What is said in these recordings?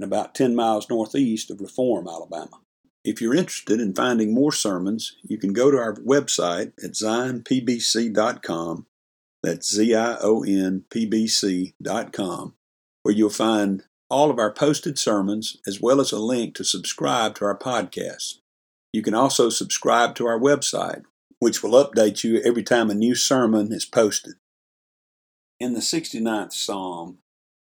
and about 10 miles northeast of Reform, Alabama. If you're interested in finding more sermons, you can go to our website at zionpbc.com. That's Z I O N P B C.com, where you'll find all of our posted sermons as well as a link to subscribe to our podcast. You can also subscribe to our website, which will update you every time a new sermon is posted. In the 69th Psalm,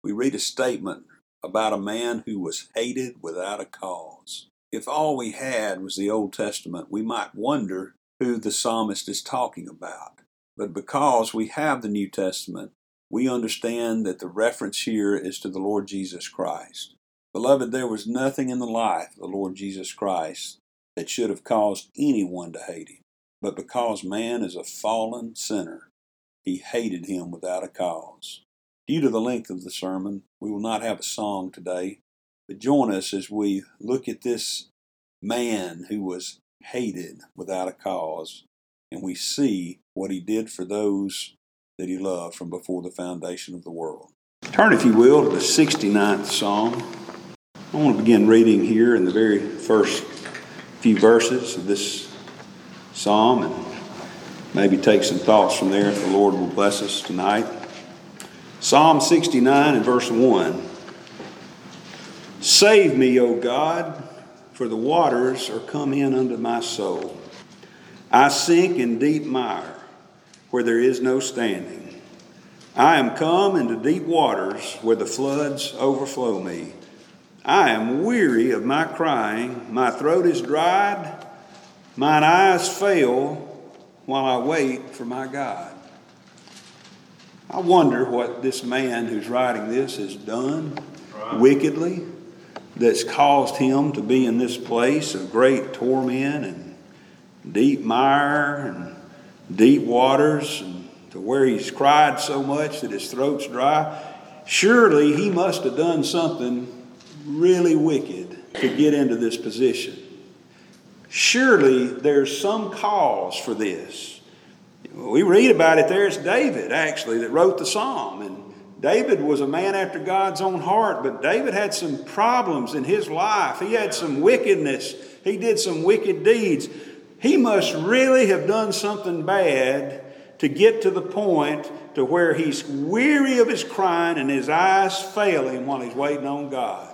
we read a statement about a man who was hated without a cause. If all we had was the Old Testament, we might wonder who the psalmist is talking about. But because we have the New Testament, we understand that the reference here is to the Lord Jesus Christ. Beloved, there was nothing in the life of the Lord Jesus Christ that should have caused anyone to hate him. But because man is a fallen sinner, he hated him without a cause. Due to the length of the sermon, we will not have a song today, but join us as we look at this man who was hated without a cause, and we see what he did for those that he loved from before the foundation of the world. Turn, if you will, to the 69th Psalm. I want to begin reading here in the very first few verses of this psalm and maybe take some thoughts from there if the Lord will bless us tonight. Psalm 69 and verse 1. Save me, O God, for the waters are come in unto my soul. I sink in deep mire where there is no standing. I am come into deep waters where the floods overflow me. I am weary of my crying, my throat is dried, mine eyes fail while I wait for my God. I wonder what this man who's writing this has done right. wickedly that's caused him to be in this place of great torment and deep mire and deep waters and to where he's cried so much that his throat's dry. Surely he must have done something really wicked to get into this position. Surely there's some cause for this we read about it there. It's David, actually, that wrote the psalm. And David was a man after God's own heart, but David had some problems in his life. He had some wickedness, he did some wicked deeds. He must really have done something bad to get to the point to where he's weary of his crying and his eyes fail him while he's waiting on God.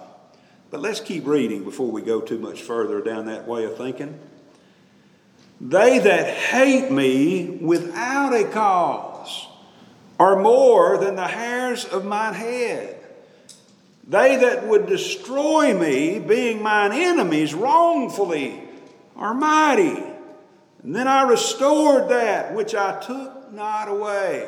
But let's keep reading before we go too much further down that way of thinking. They that hate me without a cause are more than the hairs of mine head. They that would destroy me, being mine enemies wrongfully, are mighty. And then I restored that which I took not away.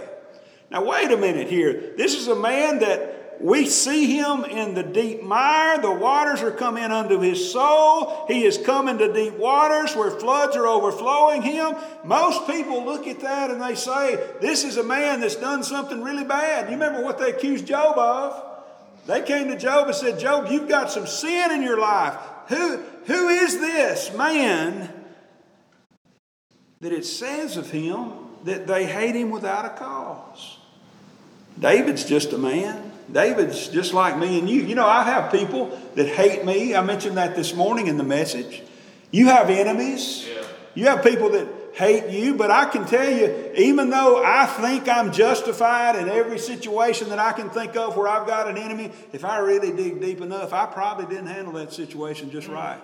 Now, wait a minute here. This is a man that we see him in the deep mire. The waters are coming unto his soul. He is coming to deep waters where floods are overflowing him. Most people look at that and they say, This is a man that's done something really bad. You remember what they accused Job of? They came to Job and said, Job, you've got some sin in your life. Who, who is this man that it says of him that they hate him without a cause. David's just a man. David's just like me and you. You know, I have people that hate me. I mentioned that this morning in the message. You have enemies. Yeah. You have people that hate you, but I can tell you, even though I think I'm justified in every situation that I can think of where I've got an enemy, if I really dig deep enough, I probably didn't handle that situation just mm. right.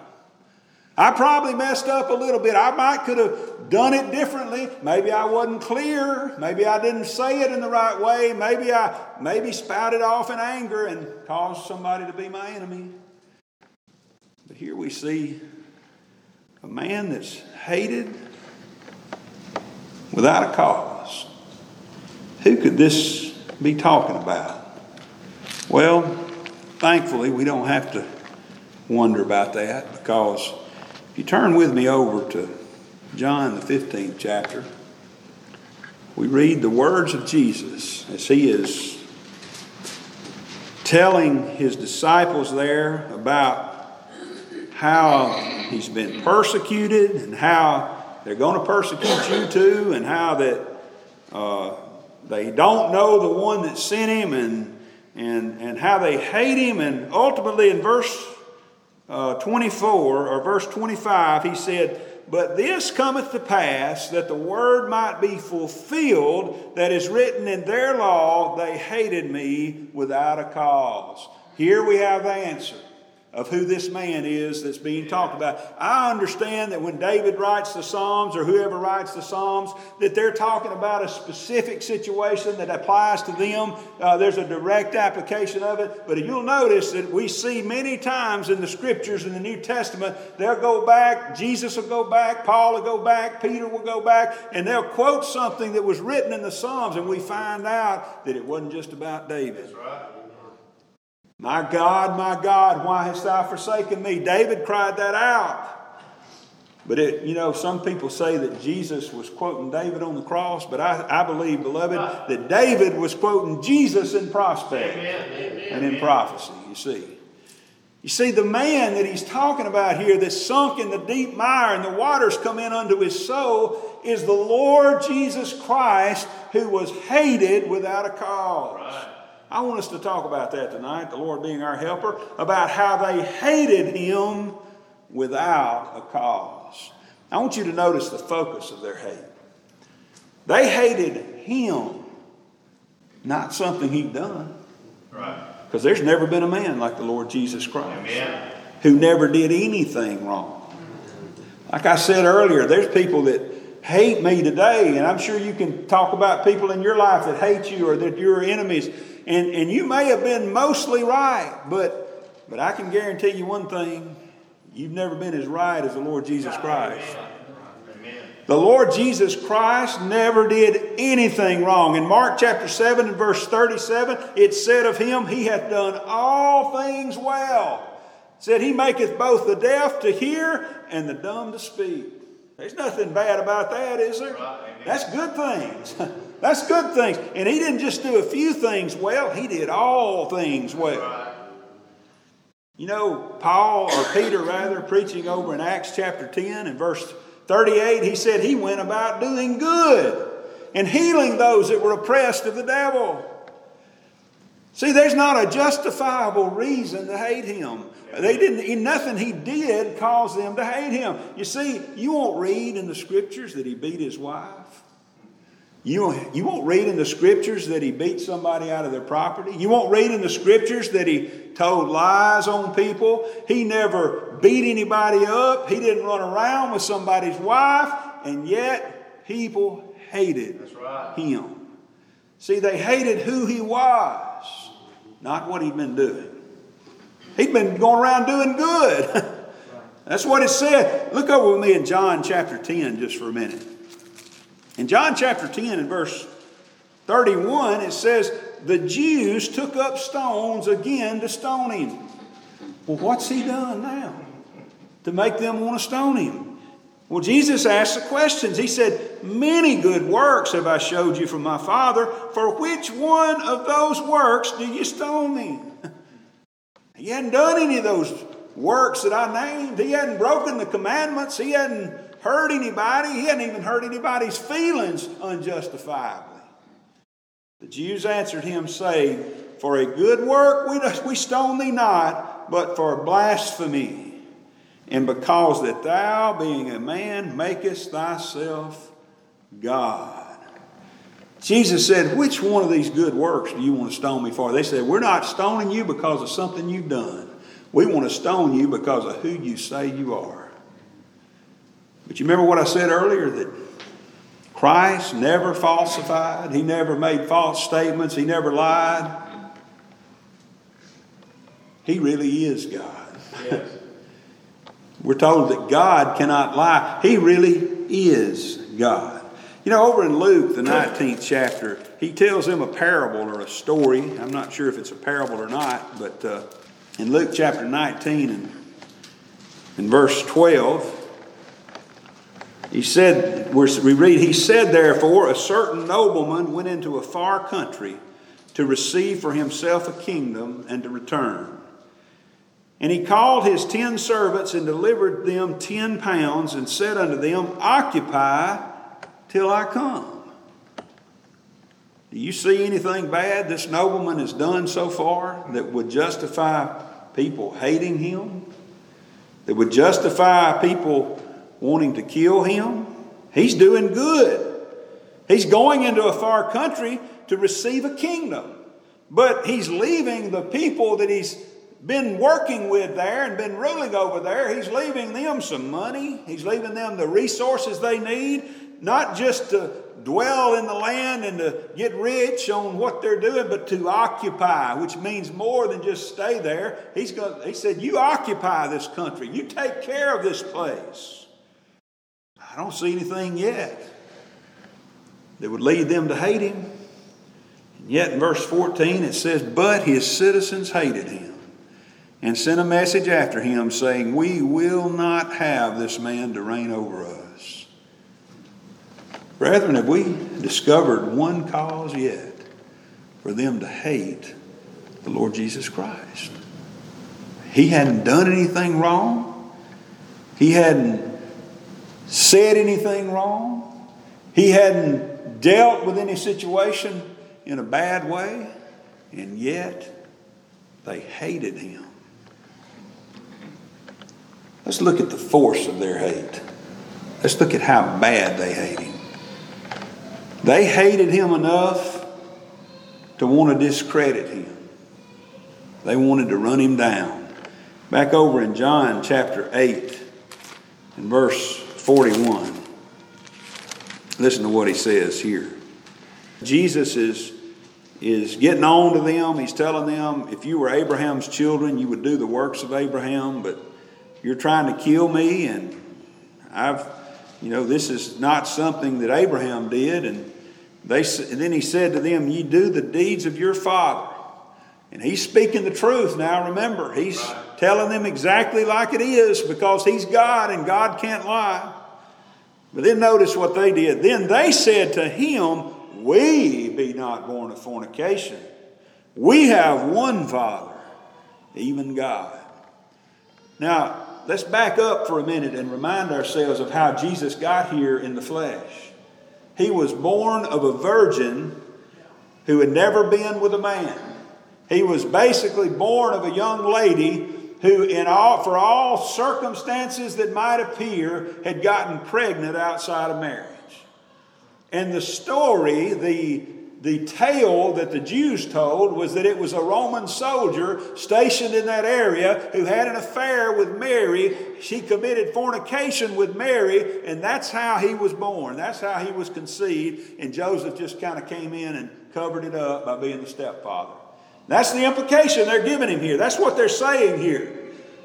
I probably messed up a little bit. I might could have done it differently. Maybe I wasn't clear. Maybe I didn't say it in the right way. Maybe I maybe spouted off in anger and caused somebody to be my enemy. But here we see a man that's hated without a cause. Who could this be talking about? Well, thankfully, we don't have to wonder about that because if you turn with me over to John, the 15th chapter, we read the words of Jesus as he is telling his disciples there about how he's been persecuted and how they're going to persecute you too, and how that uh, they don't know the one that sent him, and, and, and how they hate him. And ultimately, in verse uh, 24 or verse 25, he said, But this cometh to pass that the word might be fulfilled that is written in their law, they hated me without a cause. Here we have the answer of who this man is that's being talked about. I understand that when David writes the Psalms or whoever writes the Psalms, that they're talking about a specific situation that applies to them. Uh, there's a direct application of it. But you'll notice that we see many times in the scriptures in the New Testament, they'll go back, Jesus will go back, Paul will go back, Peter will go back, and they'll quote something that was written in the Psalms, and we find out that it wasn't just about David. That's right. My God, my God, why hast thou forsaken me? David cried that out. But it, you know, some people say that Jesus was quoting David on the cross, but I, I believe, beloved, that David was quoting Jesus in prospect and in prophecy, you see. You see, the man that he's talking about here that's sunk in the deep mire and the waters come in unto his soul is the Lord Jesus Christ who was hated without a cause. Right. I want us to talk about that tonight, the Lord being our helper, about how they hated him without a cause. I want you to notice the focus of their hate. They hated him, not something he'd done. Right. Because there's never been a man like the Lord Jesus Christ Amen. who never did anything wrong. Like I said earlier, there's people that hate me today, and I'm sure you can talk about people in your life that hate you or that you're enemies. And, and you may have been mostly right, but, but I can guarantee you one thing you've never been as right as the Lord Jesus Christ. The Lord Jesus Christ never did anything wrong. In Mark chapter 7 and verse 37, it said of him, He hath done all things well. It said, He maketh both the deaf to hear and the dumb to speak. There's nothing bad about that, is there? That's good things. That's good things. And he didn't just do a few things well, he did all things well. You know, Paul, or Peter rather, preaching over in Acts chapter 10 and verse 38, he said he went about doing good and healing those that were oppressed of the devil. See, there's not a justifiable reason to hate him. They didn't, nothing he did caused them to hate him. You see, you won't read in the scriptures that he beat his wife. You won't, you won't read in the scriptures that he beat somebody out of their property. You won't read in the scriptures that he told lies on people. He never beat anybody up. He didn't run around with somebody's wife. And yet, people hated right. him. See, they hated who he was, not what he'd been doing. He'd been going around doing good. That's what it said. Look over with me in John chapter 10 just for a minute. In John chapter 10 and verse 31, it says, The Jews took up stones again to stone him. Well, what's he done now to make them want to stone him? Well, Jesus asked the questions. He said, Many good works have I showed you from my Father. For which one of those works do you stone me? He hadn't done any of those works that I named. He hadn't broken the commandments. He hadn't hurt anybody. He hadn't even hurt anybody's feelings unjustifiably. The Jews answered him, saying, For a good work we, we stone thee not, but for blasphemy, and because that thou, being a man, makest thyself God. Jesus said, Which one of these good works do you want to stone me for? They said, We're not stoning you because of something you've done. We want to stone you because of who you say you are. But you remember what I said earlier that Christ never falsified, He never made false statements, He never lied. He really is God. Yes. We're told that God cannot lie. He really is God. You know, over in Luke, the 19th chapter, he tells them a parable or a story. I'm not sure if it's a parable or not, but uh, in Luke chapter 19 and in verse 12, he said, we read, He said, therefore, a certain nobleman went into a far country to receive for himself a kingdom and to return. And he called his ten servants and delivered them ten pounds and said unto them, Occupy till I come. Do you see anything bad this nobleman has done so far that would justify people hating him? That would justify people wanting to kill him? He's doing good. He's going into a far country to receive a kingdom. But he's leaving the people that he's been working with there and been ruling over there, he's leaving them some money. He's leaving them the resources they need not just to dwell in the land and to get rich on what they're doing, but to occupy, which means more than just stay there. He's going, he said, You occupy this country, you take care of this place. I don't see anything yet that would lead them to hate him. And yet in verse 14 it says, But his citizens hated him and sent a message after him saying, We will not have this man to reign over us. Brethren, have we discovered one cause yet for them to hate the Lord Jesus Christ? He hadn't done anything wrong. He hadn't said anything wrong. He hadn't dealt with any situation in a bad way. And yet, they hated him. Let's look at the force of their hate. Let's look at how bad they hate him. They hated him enough to want to discredit him. They wanted to run him down. Back over in John chapter 8 and verse 41. Listen to what he says here. Jesus is, is getting on to them. He's telling them, if you were Abraham's children, you would do the works of Abraham, but you're trying to kill me, and I've you know, this is not something that Abraham did. And, they, and then he said to them, Ye do the deeds of your father. And he's speaking the truth now, remember. He's right. telling them exactly like it is because he's God and God can't lie. But then notice what they did. Then they said to him, We be not born of fornication. We have one Father, even God. Now, let's back up for a minute and remind ourselves of how Jesus got here in the flesh. He was born of a virgin who had never been with a man. He was basically born of a young lady who, in all, for all circumstances that might appear, had gotten pregnant outside of marriage. And the story, the the tale that the Jews told was that it was a Roman soldier stationed in that area who had an affair with Mary. She committed fornication with Mary, and that's how he was born. That's how he was conceived. And Joseph just kind of came in and covered it up by being the stepfather. That's the implication they're giving him here. That's what they're saying here.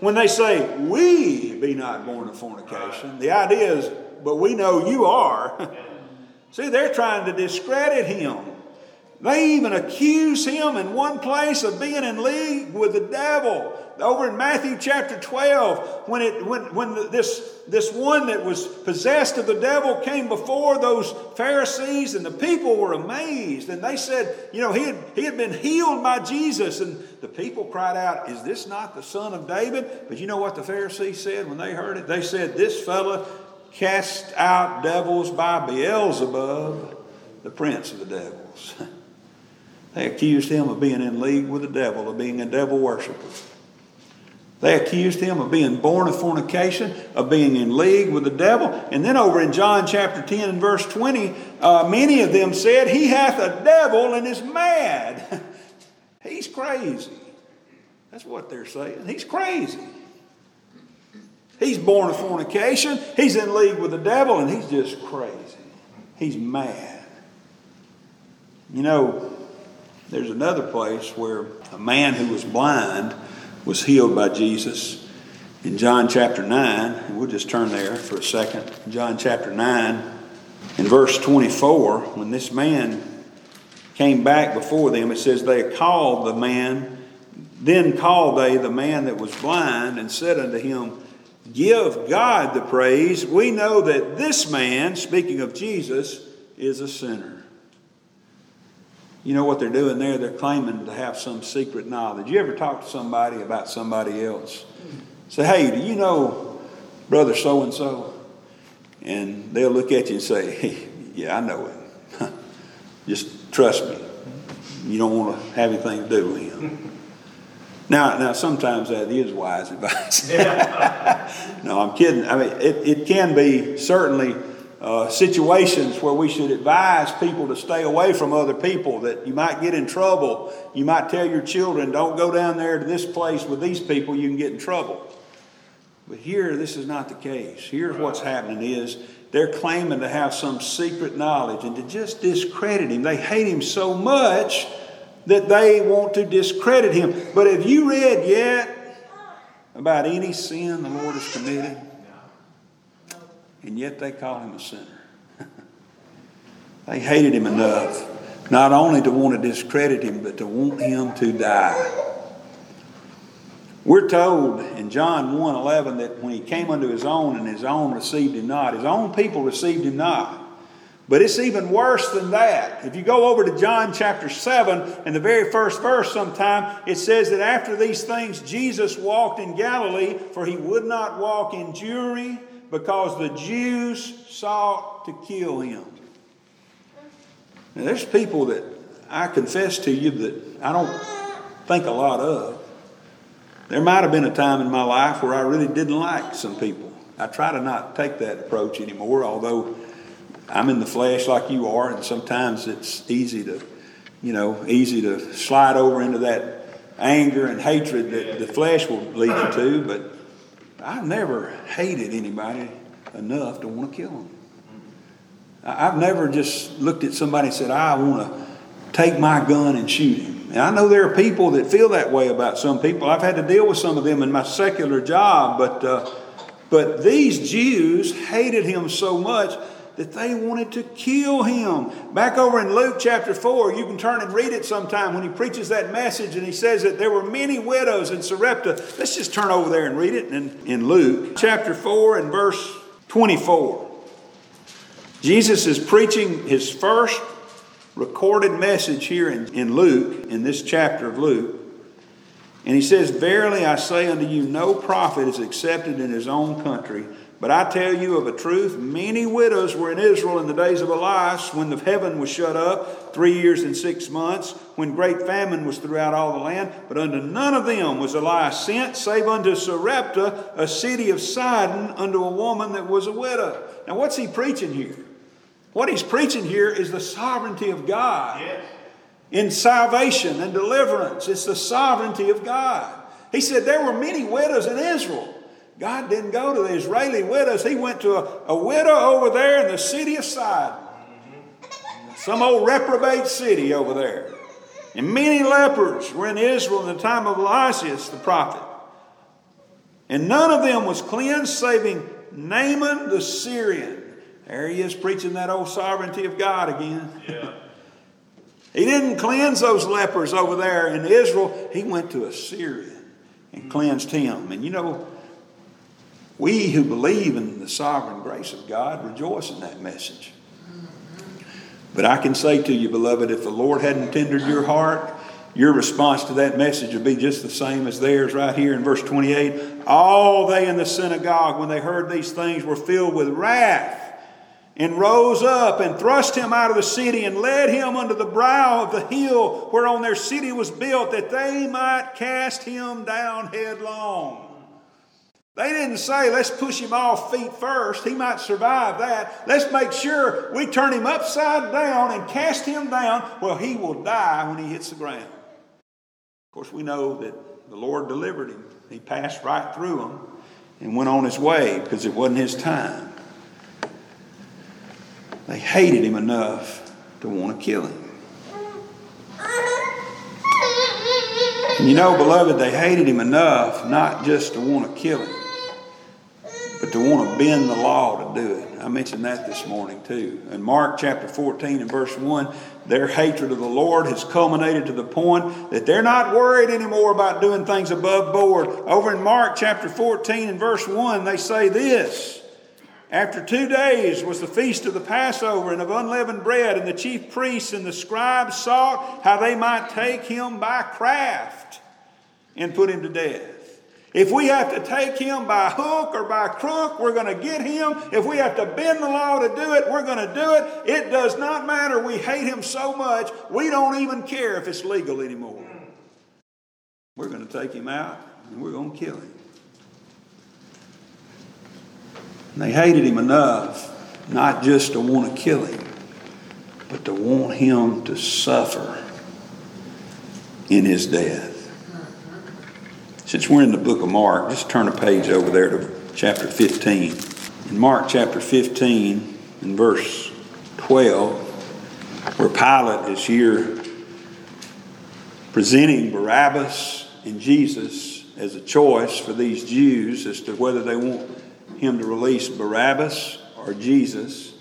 When they say, We be not born of fornication, the idea is, but we know you are. See, they're trying to discredit him. They even accuse him in one place of being in league with the devil. Over in Matthew chapter 12, when, it, when, when this, this one that was possessed of the devil came before those Pharisees, and the people were amazed. And they said, You know, he had, he had been healed by Jesus. And the people cried out, Is this not the son of David? But you know what the Pharisees said when they heard it? They said, This fellow cast out devils by Beelzebub, the prince of the devils. They accused him of being in league with the devil, of being a devil worshiper. They accused him of being born of fornication, of being in league with the devil. And then over in John chapter 10 and verse 20, uh, many of them said, He hath a devil and is mad. He's crazy. That's what they're saying. He's crazy. He's born of fornication, he's in league with the devil, and he's just crazy. He's mad. You know, there's another place where a man who was blind was healed by Jesus in John chapter 9. And we'll just turn there for a second. John chapter 9, in verse 24, when this man came back before them, it says, They called the man, then called they the man that was blind, and said unto him, Give God the praise. We know that this man, speaking of Jesus, is a sinner. You know what they're doing there? They're claiming to have some secret knowledge. You ever talk to somebody about somebody else? Say, hey, do you know brother so and so? And they'll look at you and say, hey, yeah, I know him. Just trust me. You don't want to have anything to do with him. Now, now sometimes that is wise advice. no, I'm kidding. I mean, it, it can be certainly uh, situations where we should advise people to stay away from other people, that you might get in trouble. You might tell your children, don't go down there to this place with these people, you can get in trouble. But here, this is not the case. Here's what's happening is they're claiming to have some secret knowledge and to just discredit him. They hate him so much that they want to discredit him. But have you read yet about any sin the Lord has committed? And yet they call him a sinner. they hated him enough not only to want to discredit him, but to want him to die. We're told in John 1 11 that when he came unto his own and his own received him not, his own people received him not. But it's even worse than that. If you go over to John chapter 7, in the very first verse, sometime, it says that after these things, Jesus walked in Galilee, for he would not walk in Jewry, because the Jews sought to kill him. Now, there's people that I confess to you that I don't think a lot of. There might have been a time in my life where I really didn't like some people. I try to not take that approach anymore, although I'm in the flesh like you are, and sometimes it's easy to, you know, easy to slide over into that anger and hatred that the flesh will lead you to. But I've never hated anybody enough to want to kill them. I've never just looked at somebody and said, I want to take my gun and shoot him. And I know there are people that feel that way about some people. I've had to deal with some of them in my secular job, but, uh, but these Jews hated him so much that they wanted to kill him. Back over in Luke chapter 4, you can turn and read it sometime when he preaches that message and he says that there were many widows in Sarepta. Let's just turn over there and read it in, in Luke chapter 4 and verse 24. Jesus is preaching his first recorded message here in, in Luke, in this chapter of Luke. And he says, Verily I say unto you, no prophet is accepted in his own country. But I tell you of a truth, many widows were in Israel in the days of Elias, when the heaven was shut up, three years and six months, when great famine was throughout all the land. But unto none of them was Elias sent, save unto Sarepta, a city of Sidon, unto a woman that was a widow. Now, what's he preaching here? What he's preaching here is the sovereignty of God yes. in salvation and deliverance. It's the sovereignty of God. He said there were many widows in Israel. God didn't go to the Israeli widows. He went to a, a widow over there in the city of Sidon. Some old reprobate city over there. And many lepers were in Israel in the time of Elias the prophet. And none of them was cleansed, saving Naaman the Syrian. There he is preaching that old sovereignty of God again. Yeah. he didn't cleanse those lepers over there in Israel. He went to Assyria and mm. cleansed him. And you know, we who believe in the sovereign grace of God rejoice in that message. But I can say to you, beloved, if the Lord hadn't tendered your heart your response to that message would be just the same as theirs right here in verse 28. All they in the synagogue, when they heard these things, were filled with wrath and rose up and thrust him out of the city and led him unto the brow of the hill whereon their city was built, that they might cast him down headlong. They didn't say, let's push him off feet first. He might survive that. Let's make sure we turn him upside down and cast him down. Well, he will die when he hits the ground. Of course, we know that the Lord delivered him. He passed right through him and went on his way because it wasn't his time. They hated him enough to want to kill him. And you know, beloved, they hated him enough not just to want to kill him, but to want to bend the law to do it. I mentioned that this morning too. In Mark chapter 14 and verse 1, their hatred of the Lord has culminated to the point that they're not worried anymore about doing things above board. Over in Mark chapter 14 and verse 1, they say this. After two days was the feast of the Passover and of unleavened bread, and the chief priests and the scribes sought how they might take him by craft and put him to death. If we have to take him by hook or by crook, we're going to get him. If we have to bend the law to do it, we're going to do it. It does not matter. We hate him so much, we don't even care if it's legal anymore. We're going to take him out and we're going to kill him. And they hated him enough not just to want to kill him, but to want him to suffer in his death. Since we're in the book of Mark, just turn a page over there to chapter 15. In Mark chapter 15, in verse 12, where Pilate is here presenting Barabbas and Jesus as a choice for these Jews as to whether they want him to release Barabbas or Jesus.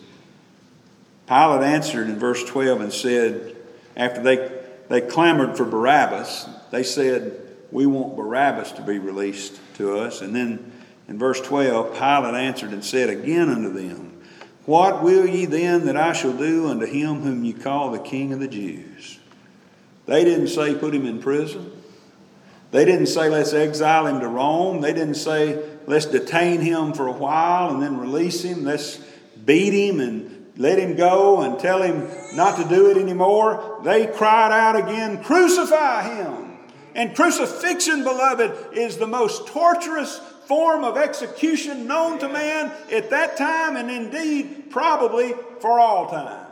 Pilate answered in verse 12 and said, after they, they clamored for Barabbas, they said, we want Barabbas to be released to us. And then in verse 12, Pilate answered and said again unto them, What will ye then that I shall do unto him whom ye call the King of the Jews? They didn't say put him in prison. They didn't say let's exile him to Rome. They didn't say let's detain him for a while and then release him. Let's beat him and let him go and tell him not to do it anymore. They cried out again, Crucify him! And crucifixion, beloved, is the most torturous form of execution known to man at that time and indeed probably for all time.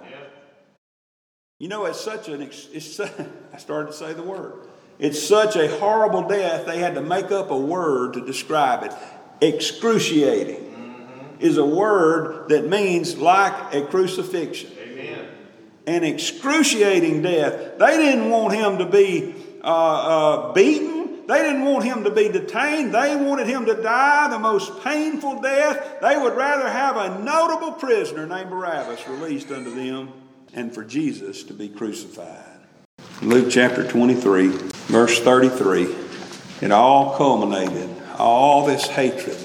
You know, it's such an, it's, I started to say the word. It's such a horrible death, they had to make up a word to describe it. Excruciating is a word that means like a crucifixion. Amen. An excruciating death. They didn't want him to be uh, uh, beaten. They didn't want him to be detained. They wanted him to die the most painful death. They would rather have a notable prisoner named Barabbas released unto them and for Jesus to be crucified. Luke chapter 23, verse 33. It all culminated, all this hatred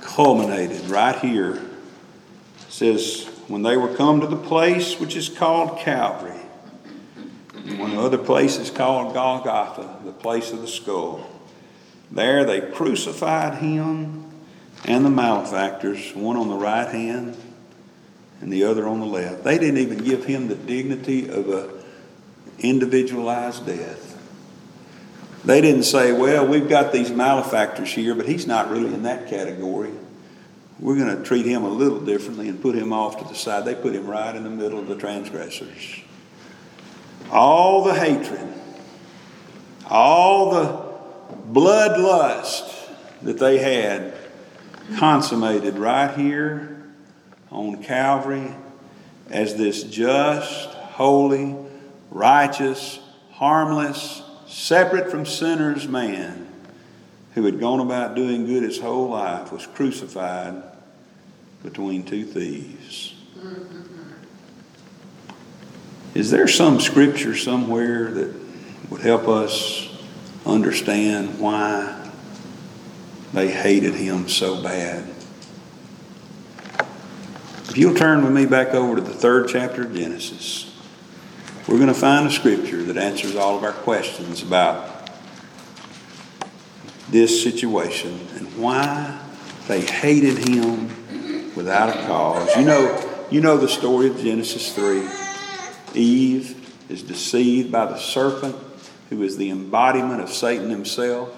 culminated right here. It says, when they were come to the place which is called Calvary, one other place is called Golgotha, the place of the skull. There they crucified him and the malefactors, one on the right hand and the other on the left. They didn't even give him the dignity of a individualized death. They didn't say, well, we've got these malefactors here, but he's not really in that category. We're going to treat him a little differently and put him off to the side. They put him right in the middle of the transgressors all the hatred, all the bloodlust that they had consummated right here on Calvary as this just, holy, righteous, harmless, separate from sinners man who had gone about doing good his whole life was crucified between two thieves. Mm-hmm. Is there some scripture somewhere that would help us understand why they hated him so bad? If you'll turn with me back over to the third chapter of Genesis, we're going to find a scripture that answers all of our questions about this situation and why they hated him without a cause. You know, you know the story of Genesis 3. Eve is deceived by the serpent, who is the embodiment of Satan himself,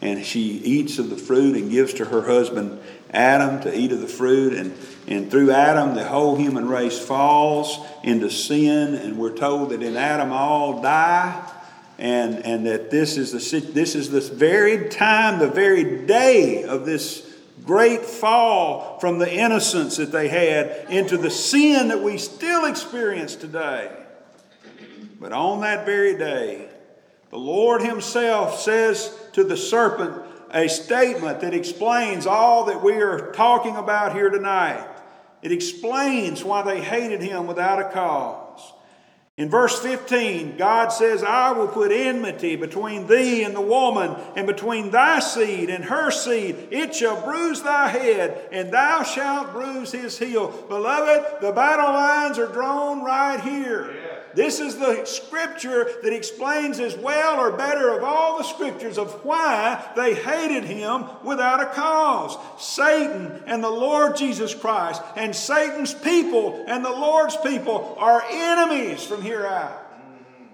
and she eats of the fruit and gives to her husband Adam to eat of the fruit. And, and through Adam, the whole human race falls into sin, and we're told that in Adam all die and, and that this is, the, this is this very time, the very day of this great fall from the innocence that they had into the sin that we still experience today. But on that very day, the Lord Himself says to the serpent a statement that explains all that we are talking about here tonight. It explains why they hated Him without a cause. In verse 15, God says, I will put enmity between thee and the woman, and between thy seed and her seed. It shall bruise thy head, and thou shalt bruise his heel. Beloved, the battle lines are drawn right here. This is the scripture that explains as well or better of all the scriptures of why they hated him without a cause. Satan and the Lord Jesus Christ and Satan's people and the Lord's people are enemies from here out.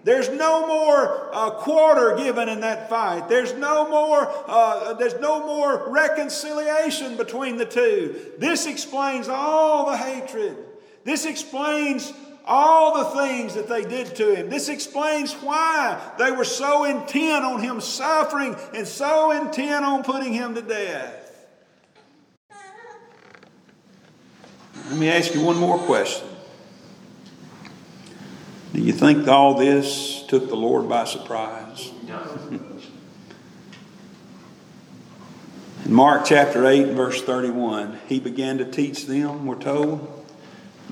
There's no more uh, quarter given in that fight. There's no more. Uh, there's no more reconciliation between the two. This explains all the hatred. This explains all the things that they did to him. This explains why they were so intent on him suffering and so intent on putting him to death. Let me ask you one more question. Do you think all this took the Lord by surprise? In Mark chapter 8, verse 31, he began to teach them, we're told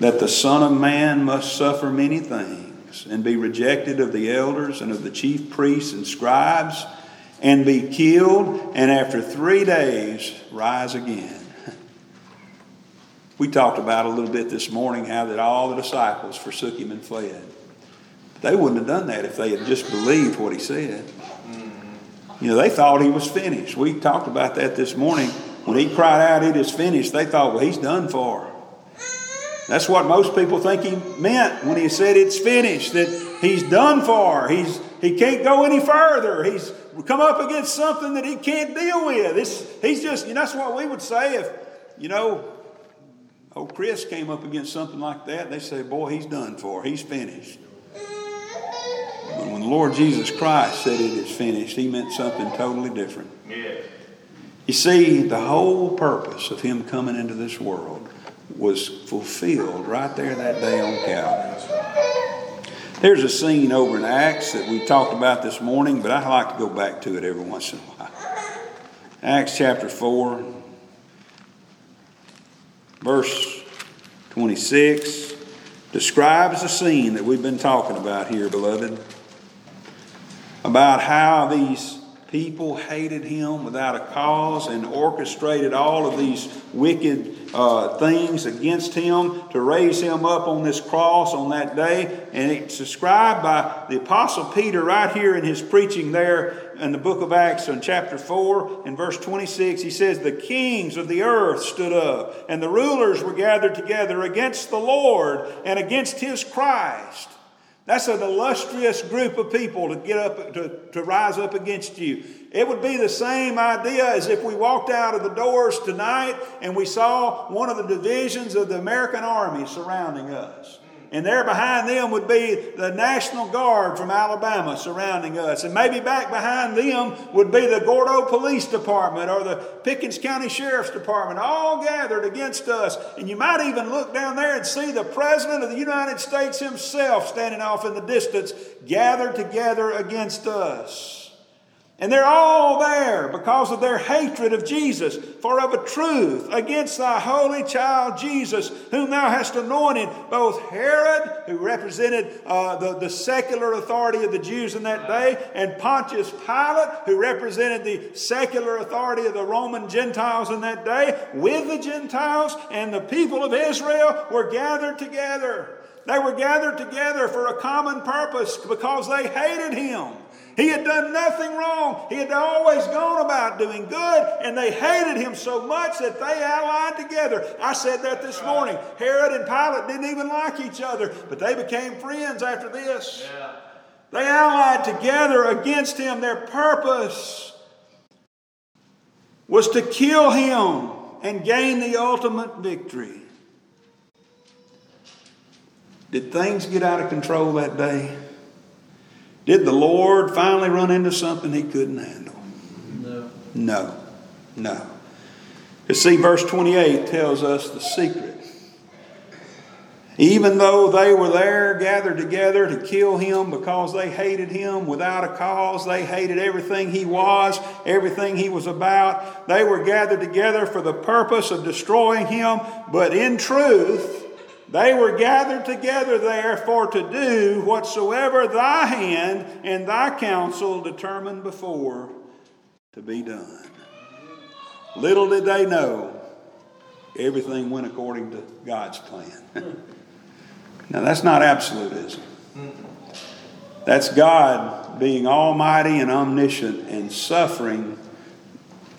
that the Son of Man must suffer many things and be rejected of the elders and of the chief priests and scribes and be killed and after three days rise again. We talked about a little bit this morning how that all the disciples forsook him and fled. They wouldn't have done that if they had just believed what he said. You know, they thought he was finished. We talked about that this morning. When he cried out, It is finished, they thought, Well, he's done for. That's what most people think he meant when he said it's finished, that he's done for. He's, he can't go any further. He's come up against something that he can't deal with. It's, he's just, you know, that's what we would say if, you know, old Chris came up against something like that. They say, boy, he's done for. He's finished. But when the Lord Jesus Christ said it is finished, he meant something totally different. Yeah. You see, the whole purpose of him coming into this world was fulfilled right there that day on Calvary. There's a scene over in Acts that we talked about this morning, but I like to go back to it every once in a while. Acts chapter 4, verse 26, describes the scene that we've been talking about here, beloved, about how these people hated him without a cause and orchestrated all of these wicked uh, things against him to raise him up on this cross on that day. And it's described by the Apostle Peter right here in his preaching there in the book of Acts in chapter 4 and verse 26. He says, The kings of the earth stood up, and the rulers were gathered together against the Lord and against his Christ. That's an illustrious group of people to get up to, to rise up against you. It would be the same idea as if we walked out of the doors tonight and we saw one of the divisions of the American Army surrounding us. And there behind them would be the National Guard from Alabama surrounding us. And maybe back behind them would be the Gordo Police Department or the Pickens County Sheriff's Department, all gathered against us. And you might even look down there and see the President of the United States himself standing off in the distance, gathered together against us. And they're all there because of their hatred of Jesus. For of a truth, against thy holy child Jesus, whom thou hast anointed, both Herod, who represented uh, the, the secular authority of the Jews in that day, and Pontius Pilate, who represented the secular authority of the Roman Gentiles in that day, with the Gentiles and the people of Israel were gathered together. They were gathered together for a common purpose because they hated him. He had done nothing wrong. He had always gone about doing good, and they hated him so much that they allied together. I said that this morning. Herod and Pilate didn't even like each other, but they became friends after this. Yeah. They allied together against him. Their purpose was to kill him and gain the ultimate victory. Did things get out of control that day? Did the Lord finally run into something he couldn't handle? No. No. No. You see, verse 28 tells us the secret. Even though they were there gathered together to kill him because they hated him without a cause, they hated everything he was, everything he was about, they were gathered together for the purpose of destroying him, but in truth, they were gathered together there for to do whatsoever thy hand and thy counsel determined before to be done. Little did they know, everything went according to God's plan. now, that's not absolutism. That's God being almighty and omniscient and suffering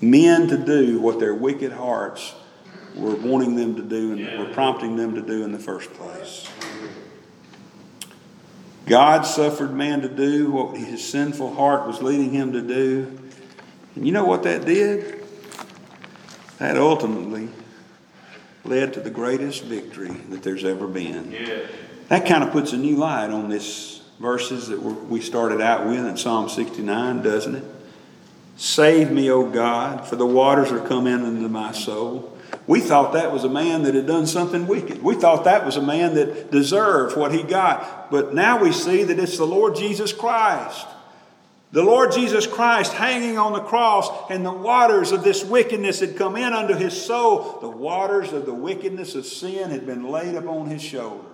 men to do what their wicked hearts were wanting them to do and were prompting them to do in the first place. God suffered man to do what his sinful heart was leading him to do. And you know what that did? That ultimately led to the greatest victory that there's ever been. Yeah. That kind of puts a new light on this verses that we started out with in Psalm 69, doesn't it? Save me, O God, for the waters are come in into my soul. We thought that was a man that had done something wicked. We thought that was a man that deserved what he got. But now we see that it's the Lord Jesus Christ. The Lord Jesus Christ hanging on the cross, and the waters of this wickedness had come in unto his soul. The waters of the wickedness of sin had been laid upon his shoulders.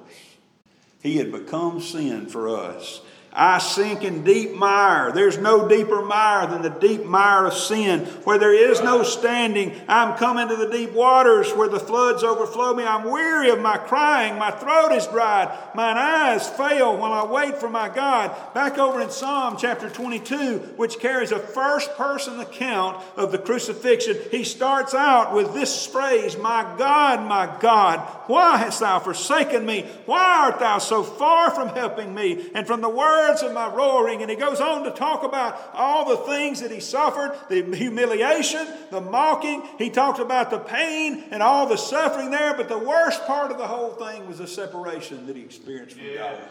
He had become sin for us. I sink in deep mire. There's no deeper mire than the deep mire of sin, where there is no standing. I'm coming to the deep waters where the floods overflow me. I'm weary of my crying. My throat is dried. Mine eyes fail while I wait for my God. Back over in Psalm chapter 22, which carries a first person account of the crucifixion, he starts out with this phrase My God, my God, why hast thou forsaken me? Why art thou so far from helping me and from the word words of my roaring. And he goes on to talk about all the things that he suffered the humiliation, the mocking. He talked about the pain and all the suffering there. But the worst part of the whole thing was the separation that he experienced from yeah. God.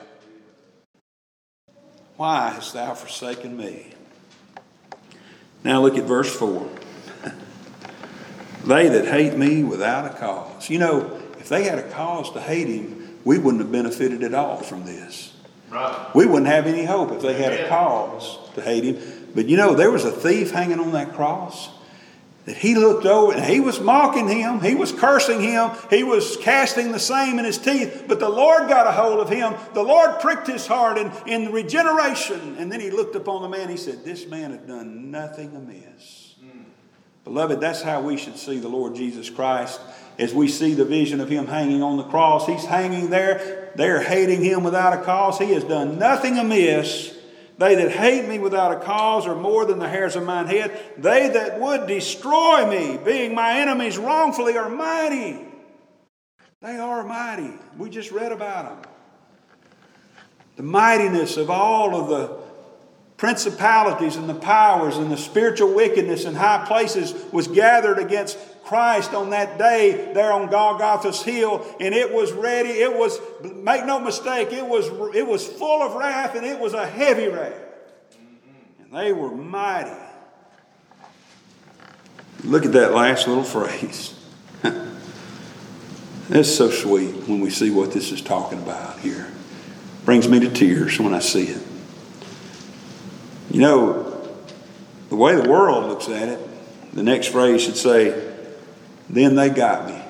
Why hast thou forsaken me? Now look at verse 4. they that hate me without a cause. You know, if they had a cause to hate him, we wouldn't have benefited at all from this. Right. We wouldn't have any hope if they had a cause to hate him. But you know, there was a thief hanging on that cross that he looked over and he was mocking him, he was cursing him, he was casting the same in his teeth, but the Lord got a hold of him. The Lord pricked his heart in, in regeneration. And then he looked upon the man, he said, This man had done nothing amiss. Mm. Beloved, that's how we should see the Lord Jesus Christ as we see the vision of him hanging on the cross. He's hanging there. They're hating him without a cause. He has done nothing amiss. They that hate me without a cause are more than the hairs of mine head. They that would destroy me, being my enemies wrongfully, are mighty. They are mighty. We just read about them. The mightiness of all of the principalities and the powers and the spiritual wickedness in high places was gathered against Christ on that day there on Golgotha's hill, and it was ready. It was, make no mistake, it was, it was full of wrath and it was a heavy wrath. And they were mighty. Look at that last little phrase. It's so sweet when we see what this is talking about here. Brings me to tears when I see it. You know, The way the world looks at it, the next phrase should say, Then they got me,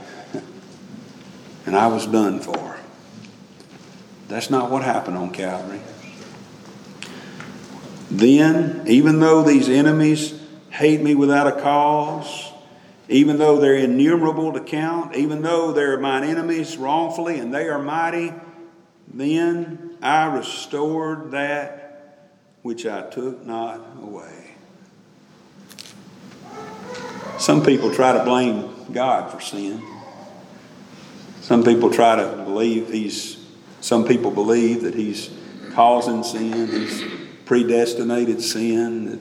and I was done for. That's not what happened on Calvary. Then, even though these enemies hate me without a cause, even though they're innumerable to count, even though they're mine enemies wrongfully and they are mighty, then I restored that which I took not away. Some people try to blame God for sin. Some people try to believe he's, some people believe that he's causing sin, he's predestinated sin.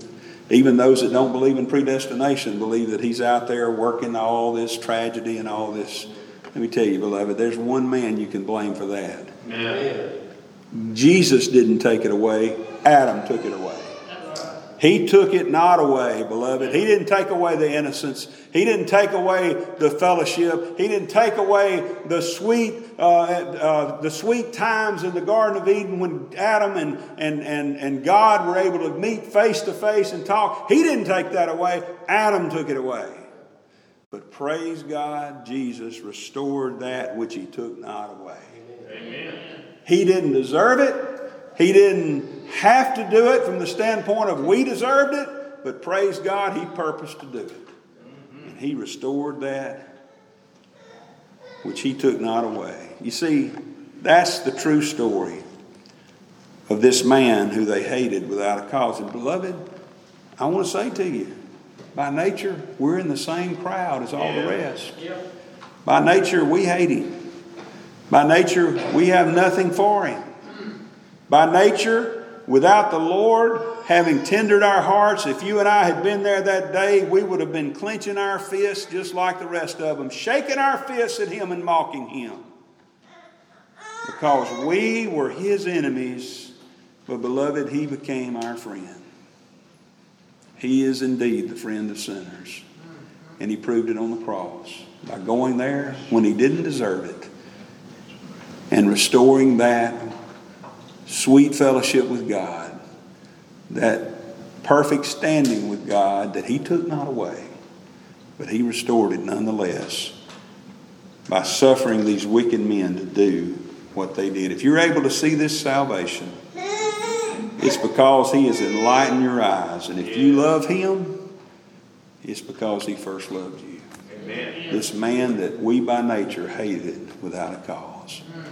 Even those that don't believe in predestination believe that he's out there working all this tragedy and all this. Let me tell you, beloved, there's one man you can blame for that. Yeah. Jesus didn't take it away, Adam took it away. He took it not away, beloved. He didn't take away the innocence. He didn't take away the fellowship. He didn't take away the sweet, uh, uh, the sweet times in the Garden of Eden when Adam and, and, and, and God were able to meet face to face and talk. He didn't take that away. Adam took it away. But praise God, Jesus restored that which he took not away. Amen. He didn't deserve it. He didn't have to do it from the standpoint of we deserved it, but praise God, He purposed to do it. And He restored that which He took not away. You see, that's the true story of this man who they hated without a cause. And beloved, I want to say to you, by nature, we're in the same crowd as all the rest. By nature, we hate him. By nature, we have nothing for him. By nature, without the Lord having tendered our hearts, if you and I had been there that day, we would have been clenching our fists just like the rest of them, shaking our fists at Him and mocking Him. Because we were His enemies, but beloved, He became our friend. He is indeed the friend of sinners. And He proved it on the cross by going there when He didn't deserve it and restoring that sweet fellowship with God, that perfect standing with God that He took not away, but He restored it nonetheless by suffering these wicked men to do what they did. If you're able to see this salvation, it's because He has enlightened your eyes. And if you love Him, it's because He first loved you. Amen. This man that we by nature hated without a cause. Mm.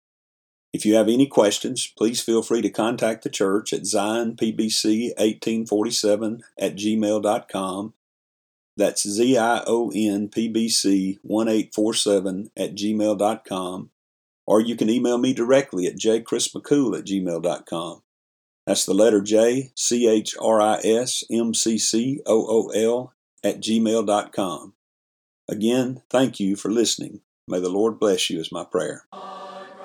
If you have any questions, please feel free to contact the church at zionpbc1847 at gmail.com. That's Z-I-O-N-P-B-C-1847 at gmail.com. Or you can email me directly at jchrismccool at gmail.com. That's the letter J, C H R I S M C C O O L at gmail.com. Again, thank you for listening. May the Lord bless you, is my prayer.